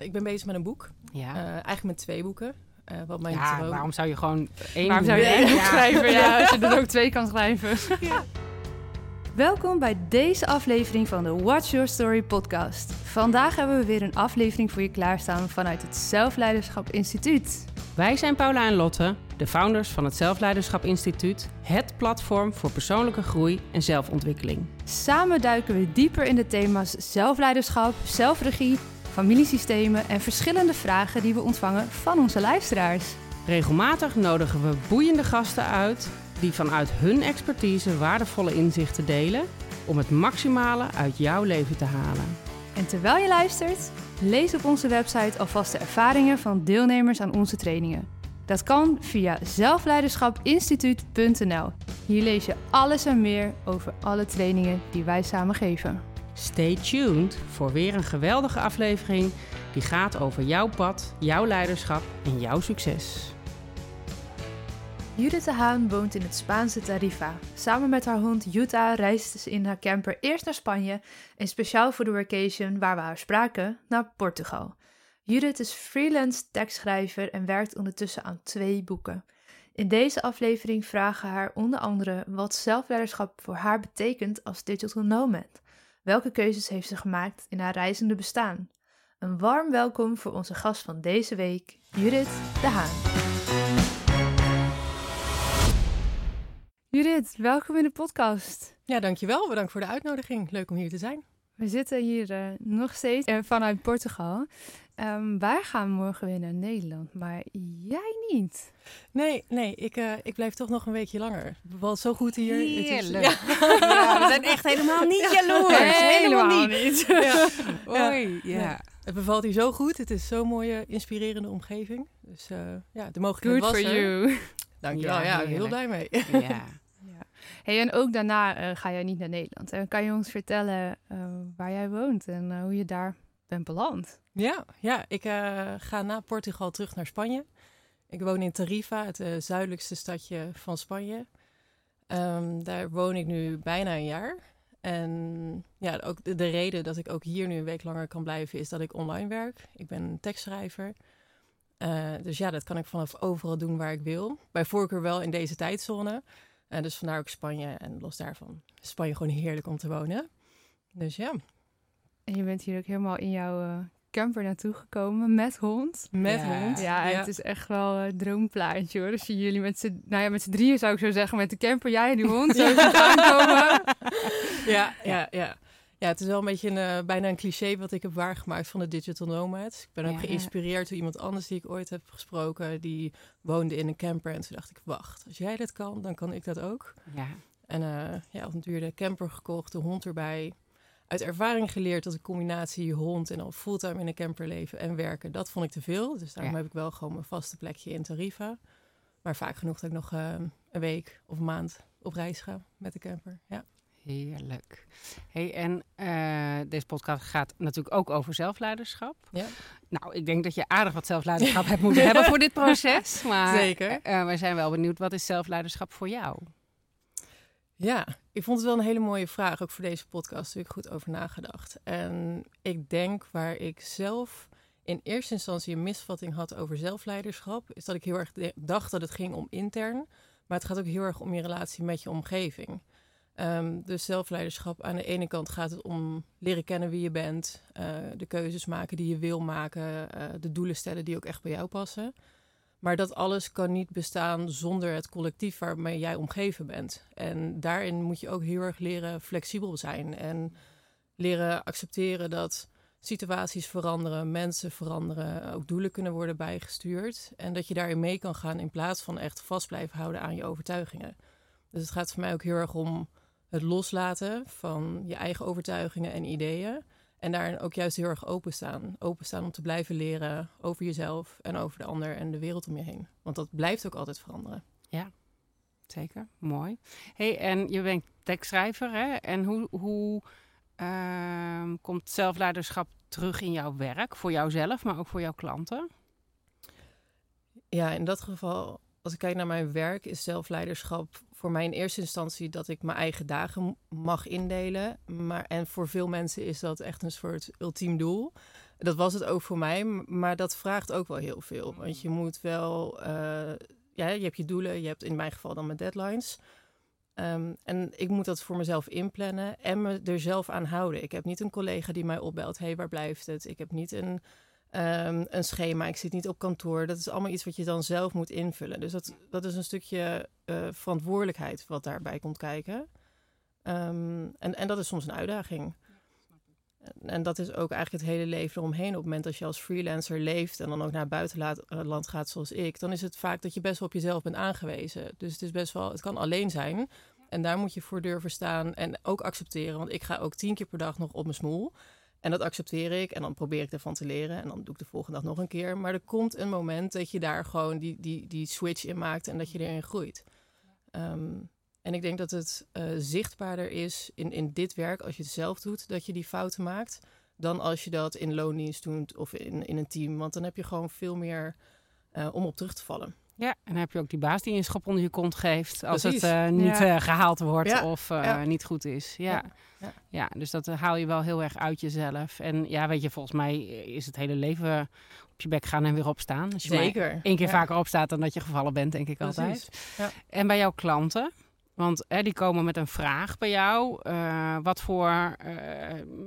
Ik ben bezig met een boek. Ja. Uh, eigenlijk met twee boeken. Uh, wat mijn ja, droom... waarom zou je gewoon één Waarom zou je boek- één boek Ja. schrijven? Ja, als je er ook twee kan schrijven. Welkom bij deze aflevering van de Watch Your Story podcast. Vandaag hebben we weer een aflevering voor je klaarstaan vanuit het Zelfleiderschap Instituut. Wij zijn Paula en Lotte, de founders van het Zelfleiderschap Instituut, het platform voor persoonlijke groei en zelfontwikkeling. Samen duiken we dieper in de thema's zelfleiderschap, zelfregie, familiesystemen en verschillende vragen die we ontvangen van onze luisteraars. Regelmatig nodigen we boeiende gasten uit die vanuit hun expertise waardevolle inzichten delen om het maximale uit jouw leven te halen. En terwijl je luistert, lees op onze website alvast de ervaringen van deelnemers aan onze trainingen. Dat kan via zelfleiderschapinstituut.nl. Hier lees je alles en meer over alle trainingen die wij samen geven. Stay tuned voor weer een geweldige aflevering die gaat over jouw pad, jouw leiderschap en jouw succes. Judith de Haan woont in het Spaanse Tarifa. Samen met haar hond Utah reisde ze in haar camper eerst naar Spanje en speciaal voor de vacation waar we haar spraken naar Portugal. Judith is freelance tekstschrijver en werkt ondertussen aan twee boeken. In deze aflevering vragen haar onder andere wat zelfleiderschap voor haar betekent als digital nomad. Welke keuzes heeft ze gemaakt in haar reizende bestaan? Een warm welkom voor onze gast van deze week, Judith de Haan. Judith, welkom in de podcast. Ja, dankjewel. Bedankt voor de uitnodiging. Leuk om hier te zijn. We zitten hier uh, nog steeds uh, vanuit Portugal. Um, wij gaan morgen weer naar Nederland, maar jij niet. Nee, nee, ik, uh, ik blijf toch nog een weekje langer. Het bevalt zo goed hier. Heerlijk. Het is, ja. ja. we zijn echt helemaal niet jaloers. Nee, helemaal niet. ja. Oei, ja. Het bevalt hier zo goed. Het is zo'n mooie, inspirerende omgeving. Dus uh, ja, de mogelijkheid Good was for er. you. Dankjewel, ja, ja heel blij mee. Ja. Hey, en ook daarna uh, ga jij niet naar Nederland. En kan je ons vertellen waar jij woont en hoe je daar bent beland? Ja, ja ik uh, ga na Portugal terug naar Spanje. Ik woon in Tarifa, het zuidelijkste stadje van Spanje. Um, daar woon ik nu bijna een jaar. En ja, ook de, de, reden dat ik ook hier nu een week langer kan blijven is dat ik online werk. Ik ben tekstschrijver. Uh, dus ja, dat kan ik vanaf overal doen waar ik wil. Bij voorkeur wel in deze tijdzone. Uh, dus vandaar ook Spanje. En los daarvan Spanje gewoon heerlijk om te wonen. Dus ja. En je bent hier ook helemaal in jouw uh, camper naartoe gekomen met hond. Met ja. hond. Ja, ja, het is echt wel een droomplaatje hoor. Dus jullie met z'n, nou ja, met z'n drieën zou ik zo zeggen, met de camper, jij en die hond, zo ja. aankomen. ja, ja, ja. Ja, het is wel een beetje een, uh, bijna een cliché wat ik heb waargemaakt van de Digital Nomads. Ik ben ook Ja. geïnspireerd door iemand anders die ik ooit heb gesproken. Die woonde in een camper. En toen dacht ik, wacht, als jij dat kan, dan kan ik dat ook. Ja. En uh, ja, op een duur de camper gekocht, de hond erbij. Uit ervaring geleerd dat de combinatie hond en al fulltime in een camper leven en werken, dat vond ik te veel. Dus daarom Ja. heb ik wel gewoon mijn vaste plekje in Tarifa. Maar vaak genoeg dat ik nog uh, een week of een maand op reis ga met de camper. Ja. Heerlijk. Hey, en uh, deze podcast gaat natuurlijk ook over zelfleiderschap. Ja. Nou, ik denk dat je aardig wat zelfleiderschap hebt moeten hebben voor dit proces. Maar Zeker. Uh, we zijn wel benieuwd, wat is zelfleiderschap voor jou? Ja, ik vond het wel een hele mooie vraag, ook voor deze podcast. Daar heb ik goed over nagedacht. En ik denk waar ik zelf in eerste instantie een misvatting had over zelfleiderschap, is dat ik heel erg dacht dat het ging om intern. Maar het gaat ook heel erg om je relatie met je omgeving. Um, dus zelfleiderschap, aan de ene kant gaat het om leren kennen wie je bent, uh, de keuzes maken die je wil maken, uh, de doelen stellen die ook echt bij jou passen. Maar dat alles kan niet bestaan zonder het collectief waarmee jij omgeven bent. En daarin moet je ook heel erg leren flexibel zijn en leren accepteren dat situaties veranderen, mensen veranderen, ook doelen kunnen worden bijgestuurd. En dat je daarin mee kan gaan in plaats van echt vast blijven houden aan je overtuigingen. Dus het gaat voor mij ook heel erg om het loslaten van je eigen overtuigingen en ideeën. En daarin ook juist heel erg openstaan. Openstaan om te blijven leren over jezelf en over de ander en de wereld om je heen. Want dat blijft ook altijd veranderen. Ja, zeker. Mooi. hey, en je bent tekstschrijver, hè? En hoe, hoe uh, komt zelfleiderschap terug in jouw werk? Voor jouzelf, maar ook voor jouw klanten? Ja, in dat geval, als ik kijk naar mijn werk, is zelfleiderschap voor mij in eerste instantie dat ik mijn eigen dagen mag indelen. Maar, en voor veel mensen is dat echt een soort ultiem doel. Dat was het ook voor mij, maar dat vraagt ook wel heel veel. Want je moet wel, eh, ja, je hebt je doelen, je hebt in mijn geval dan mijn deadlines. Ehm, en ik moet dat voor mezelf inplannen en me er zelf aan houden. Ik heb niet een collega die mij opbelt, hé, hey, waar blijft het? Ik heb niet een, ehm, een schema, ik zit niet op kantoor. Dat is allemaal iets wat je dan zelf moet invullen. Dus dat, dat is een stukje eh, verantwoordelijkheid wat daarbij komt kijken. Ehm, en, en dat is soms een uitdaging. En- dat is ook eigenlijk het hele leven eromheen. Op het moment dat je als freelancer leeft en dan ook naar buitenland gaat zoals ik, dan is het vaak dat je best wel op jezelf bent aangewezen. Dus het is best wel, het kan alleen zijn. En daar moet je voor durven staan en ook accepteren. Want ik ga ook tien keer per dag nog op mijn smoel. En dat accepteer ik en dan probeer ik ervan te leren. En dan doe ik de volgende dag nog een keer. Maar er komt een moment dat je daar gewoon die, die, die switch in maakt en dat je erin groeit. Ehm, en ik denk dat het eh, zichtbaarder is in, in dit werk als je het zelf doet, dat je die fouten maakt, dan als je dat in loondienst doet of in, in een team. Want dan heb je gewoon veel meer eh, om op terug te vallen. Ja, en dan heb je ook die baas die een schop onder je kont geeft als Precies. het eh, niet Ja. eh, gehaald wordt Ja. of eh, Ja. niet goed is. Ja. Ja. Dus dat haal je wel heel erg uit jezelf. En ja, weet je, volgens mij is het hele leven op je bek gaan en weer opstaan. Als je maar Zeker. één keer vaker opstaat dan dat je gevallen bent, denk ik Precies. altijd. Ja. En bij jouw klanten? Want hè, die komen met een vraag bij jou. Wat voor,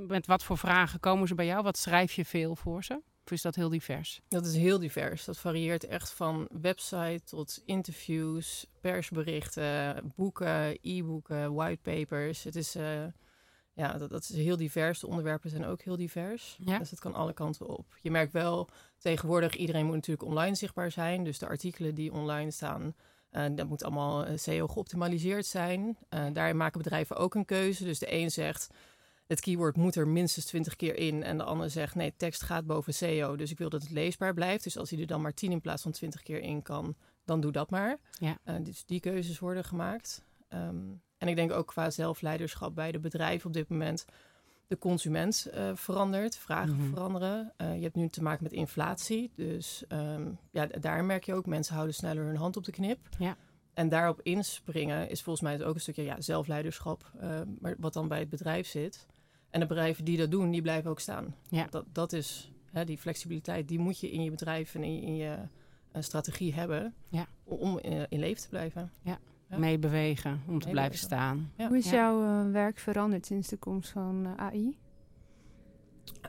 met wat voor vragen komen ze bij jou? Wat schrijf je veel voor ze? Of is dat heel divers? Dat is heel divers. Dat varieert echt van website tot interviews, persberichten, boeken, e-boeken, whitepapers. Het is, eh, ja, dat, dat is heel divers. De onderwerpen zijn ook heel divers. Ja. Dus het kan alle kanten op. Je merkt wel, tegenwoordig, iedereen moet natuurlijk online zichtbaar zijn. Dus de artikelen die online staan, eh, dat moet allemaal eh, SEO geoptimaliseerd zijn. Eh, daarin maken bedrijven ook een keuze. Dus de een zegt, het keyword moet er minstens 20 keer in. En de ander zegt, nee, tekst gaat boven SEO. Dus ik wil dat het leesbaar blijft. Dus als hij er dan maar 10 in plaats van 20 keer in kan, dan doe dat maar. Ja. Eh, dus die keuzes worden gemaakt. Ehm, en ik denk ook qua zelfleiderschap bij de bedrijven op dit moment. De consument eh, verandert, vragen Mhm. veranderen. Eh, je hebt nu te maken met inflatie. Dus ehm, ja, daar merk je ook, mensen houden sneller hun hand op de knip. Ja. En daarop inspringen is volgens mij ook een stukje ja, zelfleiderschap, maar wat dan bij het bedrijf zit. En de bedrijven die dat doen, die blijven ook staan. Ja. Dat, dat is hè, die flexibiliteit, die moet je in je bedrijf en in, je- in je eh, strategie hebben Ja. om, om in, in leven te blijven. Ja. Meebewegen, om te blijven staan. Ja. Hoe is Ja. jouw eh, werk veranderd sinds de komst van eh, AI?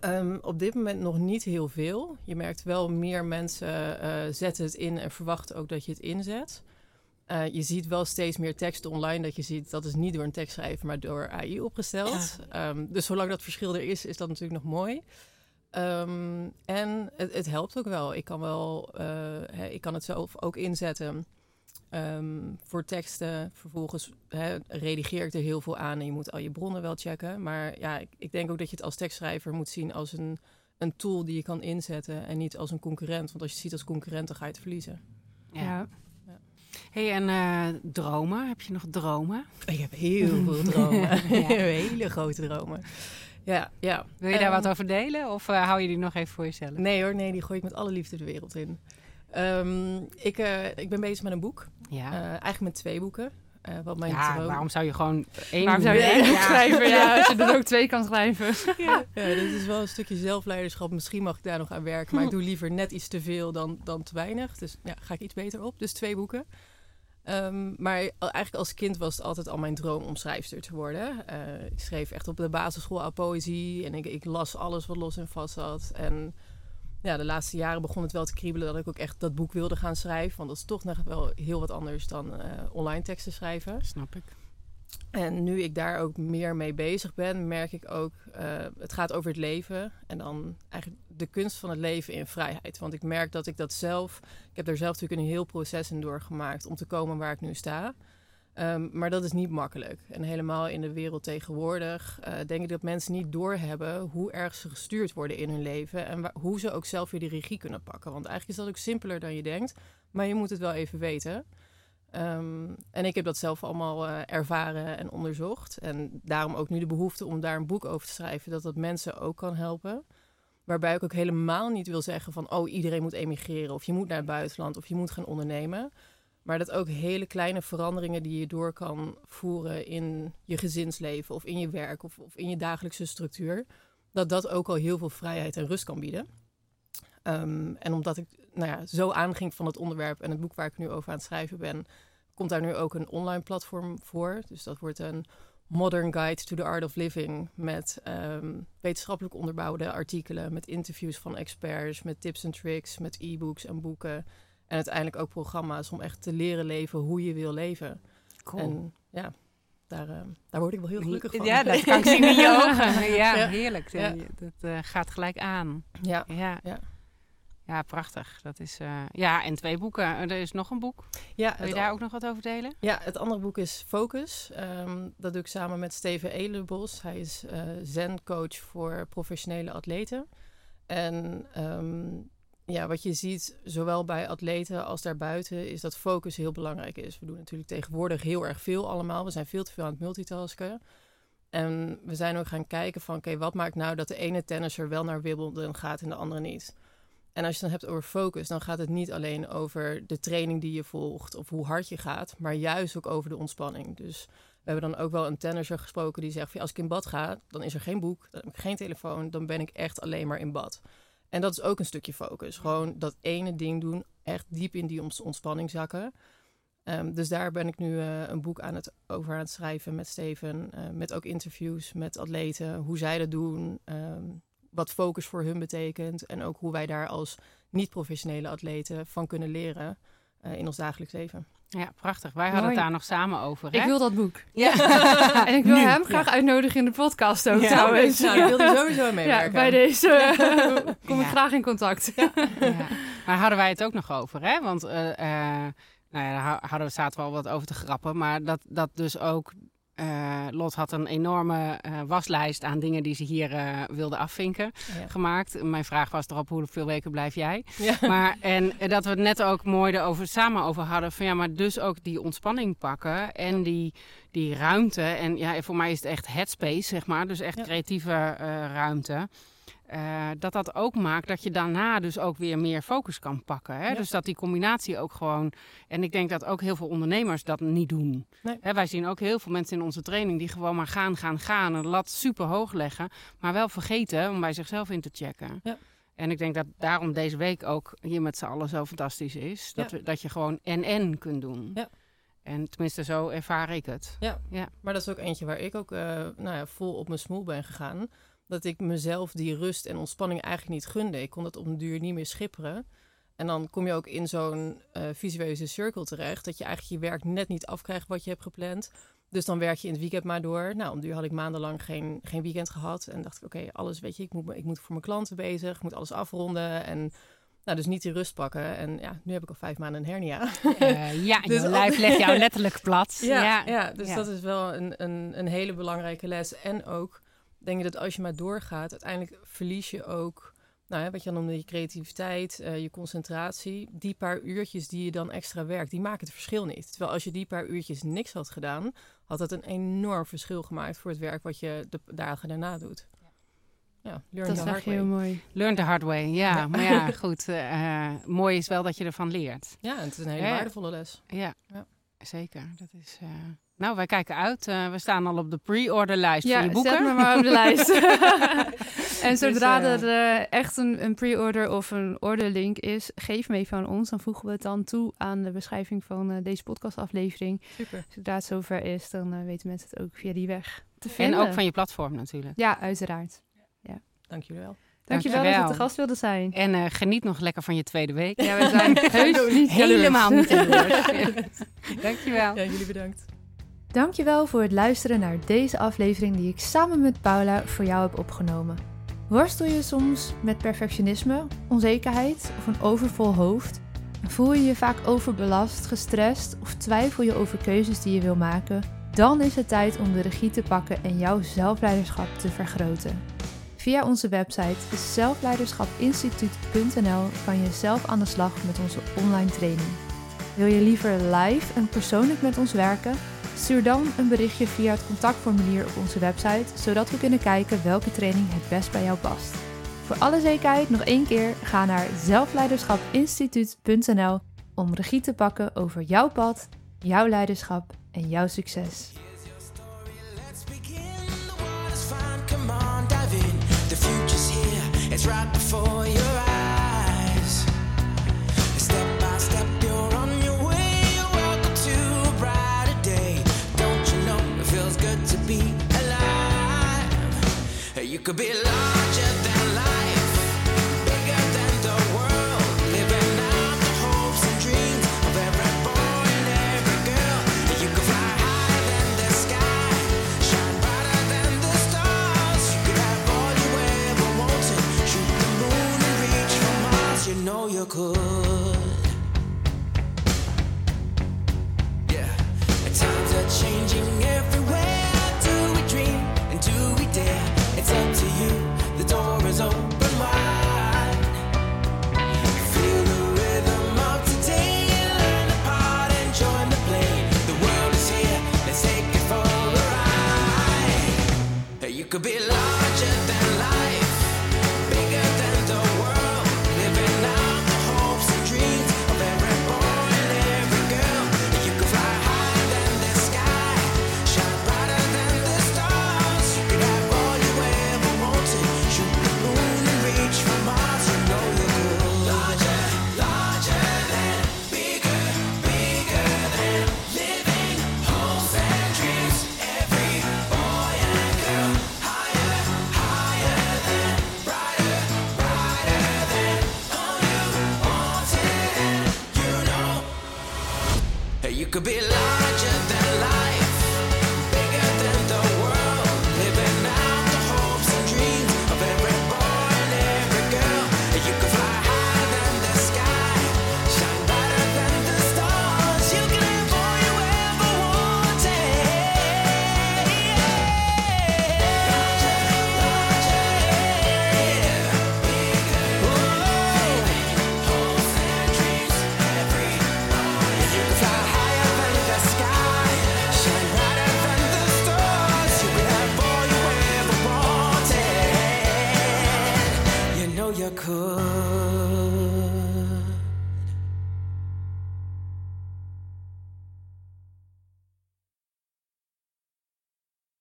Ehm, op dit moment nog niet heel veel. Je merkt wel meer mensen eh, zetten het in en verwachten ook dat je het inzet. Eh, je ziet wel steeds meer teksten online dat je ziet dat is niet door een tekstschrijver, maar door AI opgesteld. Ehm, dus zolang dat verschil er is, is dat natuurlijk nog mooi. Ehm, en het, het helpt ook wel. Ik kan wel, eh, hè, ik kan het zelf ook inzetten ehm, voor teksten. Vervolgens hè, redigeer ik er heel veel aan en je moet al je bronnen wel checken. Maar ja, ik, ik denk ook dat je het als tekstschrijver moet zien als een, een tool die je kan inzetten en niet als een concurrent. Want als je het ziet als concurrent, dan ga je het verliezen. Ja. Hey, en eh, dromen? Heb je nog dromen? Ik heb heel veel dromen. Ja. Hele grote dromen. Ja, ja. Wil je daar Ehm, wat over delen? Of eh, hou je die nog even voor jezelf? Nee hoor, nee, die gooi ik met alle liefde de wereld in. Ehm, ik, eh, ik ben bezig met een boek. Ja. Eh, eigenlijk met twee boeken. Eh, wat mijn ja, droom... waarom zou je gewoon één Waarom zou je doen? één boek Ja. schrijven? Ja, als je er ook twee kan schrijven. Ja, dit is wel een stukje zelfleiderschap. Misschien mag ik daar nog aan werken. Maar ik doe liever net iets te veel dan, dan te weinig. Dus ja, ga ik iets beter op. Dus twee boeken. Ehm, maar eigenlijk als kind was het altijd al mijn droom om schrijfster te worden. Eh, ik schreef echt op de basisschool al poëzie. En ik, ik las alles wat los en vast zat. En ja, de laatste jaren begon het wel te kriebelen dat ik ook echt dat boek wilde gaan schrijven. Want dat is toch nog wel heel wat anders dan eh, online teksten schrijven. Snap ik. En nu ik daar ook meer mee bezig ben, merk ik ook, eh, het gaat over het leven. En dan eigenlijk de kunst van het leven in vrijheid. Want ik merk dat ik dat zelf, ik heb daar zelf natuurlijk een heel proces in doorgemaakt om te komen waar ik nu sta. Ehm, maar dat is niet makkelijk. En helemaal in de wereld tegenwoordig eh, denk ik dat mensen niet doorhebben hoe erg ze gestuurd worden in hun leven. En hoe ze ook zelf weer die regie kunnen pakken. Want eigenlijk is dat ook simpeler dan je denkt. Maar je moet het wel even weten. Ehm, en ik heb dat zelf allemaal eh, ervaren en onderzocht. En daarom ook nu de behoefte om daar een boek over te schrijven, dat dat mensen ook kan helpen. Waarbij ik ook helemaal niet wil zeggen van, oh, iedereen moet emigreren of je moet naar het buitenland of je moet gaan ondernemen. Maar dat ook hele kleine veranderingen die je door kan voeren in je gezinsleven of in je werk of, of in je dagelijkse structuur, dat dat ook al heel veel vrijheid en rust kan bieden. Ehm, en omdat ik nou ja, zo aanging van het onderwerp en het boek waar ik nu over aan het schrijven ben, komt daar nu ook een online platform voor. Dus dat wordt een Modern Guide to the Art of Living met ehm, wetenschappelijk onderbouwde artikelen, met interviews van experts, met tips en tricks, met e-books en boeken. En uiteindelijk ook programma's om echt te leren leven hoe je wil leven. Cool. En ja, daar, eh, daar word ik wel heel gelukkig van. Ja, dat kan ik zien in je ogen. Ja, Ja. heerlijk. Ja. Dat eh, gaat gelijk aan. Ja, Ja. Ja. Ja, prachtig. Dat is, eh, ja, en twee boeken. Er is nog een boek. ja, Wil je daar ook nog wat over delen? ja, het andere boek is Focus. Ehm, dat doe ik samen met Steven Elenbos. Hij is eh zen-coach voor professionele atleten. En ehm, ja, wat je ziet, zowel bij atleten als daarbuiten, is dat focus heel belangrijk is. We doen natuurlijk tegenwoordig heel erg veel allemaal. We zijn veel te veel aan het multitasken. En we zijn ook gaan kijken van, oké, wat maakt nou dat de ene tennisser wel naar Wimbledon gaat en de andere niet? En als je het dan hebt over focus, dan gaat het niet alleen over de training die je volgt of hoe hard je gaat, maar juist ook over de ontspanning. Dus we hebben dan ook wel een tennisser gesproken die zegt: als ik in bad ga, dan is er geen boek, dan heb ik geen telefoon, dan ben ik echt alleen maar in bad. En dat is ook een stukje focus. Gewoon dat ene ding doen, echt diep in die ontspanning zakken. Ehm, dus daar ben ik nu eh, een boek aan het, over aan het schrijven met Steven. eh, met ook interviews met atleten, hoe zij dat doen. ehm, wat focus voor hun betekent. En ook hoe wij daar als niet-professionele atleten van kunnen leren eh, in ons dagelijks leven. Ja, prachtig. Wij hadden het daar nog samen over. Hè? Ik wil dat boek. Ja. En ik wil Nu, hem graag uitnodigen in de podcast ook Ja. trouwens. Nou, daar wil hij sowieso aan ja, meewerken. bij deze kom ik Ja. graag in contact. Ja. Maar hadden wij het ook nog over, hè? Want eh, eh, nou ja, daar hadden we zaten wel wat over te grappen. Maar dat, dat dus ook. Eh, Lot had een enorme eh, waslijst aan dingen die ze hier eh wilde afvinken Ja. gemaakt. Mijn vraag was erop hoeveel weken blijf jij? Ja. Maar en dat we het net ook mooi erover, samen over hadden. Van ja, maar dus ook die ontspanning pakken en die, die ruimte. En ja, voor mij is het echt headspace, zeg maar. Dus echt creatieve eh, ruimte. Eh, dat dat ook maakt dat je daarna dus ook weer meer focus kan pakken. Hè? Ja. Dus dat die combinatie ook gewoon. En ik denk dat ook heel veel ondernemers dat niet doen. Nee. Hè, wij zien ook heel veel mensen in onze training die gewoon maar gaan, gaan, gaan. Een lat super hoog leggen, maar wel vergeten om bij zichzelf in te checken. Ja. En ik denk dat daarom deze week ook hier met z'n allen zo fantastisch is. Dat, Ja. we, dat je gewoon en-en kunt doen. Ja. En tenminste, zo ervaar ik het. Maar dat is ook eentje waar ik ook eh, nou ja, vol op mijn smoel ben gegaan. Dat ik mezelf die rust en ontspanning eigenlijk niet gunde. Ik kon het op een duur niet meer schipperen. En dan kom je ook in zo'n eh, visueuze cirkel terecht. Dat je eigenlijk je werk net niet afkrijgt wat je hebt gepland. Dus dan werk je in het weekend maar door. Nou, om duur had ik maandenlang geen, geen weekend gehad. En dacht ik, oké, alles weet je, ik moet, ik moet voor mijn klanten bezig. Ik moet alles afronden. En nou, dus niet die rust pakken. En ja, nu heb ik al vijf maanden een hernia. Eh, ja, Dus lijf legt jou letterlijk plat. Ja, ja. dus Ja. dat is wel een, een, een hele belangrijke les. En ook denk ik dat als je maar doorgaat, uiteindelijk verlies je ook, nou ja, wat je dan noemde, je creativiteit, eh, je concentratie. Die paar uurtjes die je dan extra werkt, die maken het verschil niet. Terwijl als je die paar uurtjes niks had gedaan, had het een enorm verschil gemaakt voor het werk wat je de dagen daarna doet. Ja, learn Dat the is hard way. heel mooi. Learn the hard way, ja. Ja. Maar ja, goed. eh, eh, mooi is wel dat je ervan leert. Ja, het is een hele Ja. waardevolle les. Ja, Ja. zeker. Dat is, eh, Nou, wij kijken uit. Eh, we staan al op de pre-order-lijst van Ja, je boeken. zet me maar op de lijst. en zodra Dus, er eh, echt een, een pre-order of een orderlink is, geef me even aan ons. Dan voegen we het dan toe aan de beschrijving van eh, deze podcastaflevering. Super. Zodra het zover is, dan eh, weten mensen het ook via die weg te en vinden. ook van je platform natuurlijk. Ja, uiteraard. Dank jullie wel. Dankjewel, dat je Dankjewel. te gast wilde zijn. En eh, geniet nog lekker van je tweede week. Ja, we zijn heus niet Helemaal niet jaloers. Dankjewel. Ja, jullie bedankt. Dankjewel voor het luisteren naar deze aflevering die ik samen met Paula voor jou heb opgenomen. Worstel je soms met perfectionisme, onzekerheid of een overvol hoofd? Voel je je vaak overbelast, gestrest of twijfel je over keuzes die je wil maken? Dan is het tijd om de regie te pakken en jouw zelfleiderschap te vergroten. Via onze website zelfleiderschapinstituut.nl kan je zelf aan de slag met onze online training. Wil je liever live en persoonlijk met ons werken? Stuur dan een berichtje via het contactformulier op onze website, zodat we kunnen kijken welke training het best bij jou past. Voor alle zekerheid nog één keer, ga naar zelfleiderschapinstituut.nl om regie te pakken over jouw pad, jouw leiderschap en jouw succes. You could be larger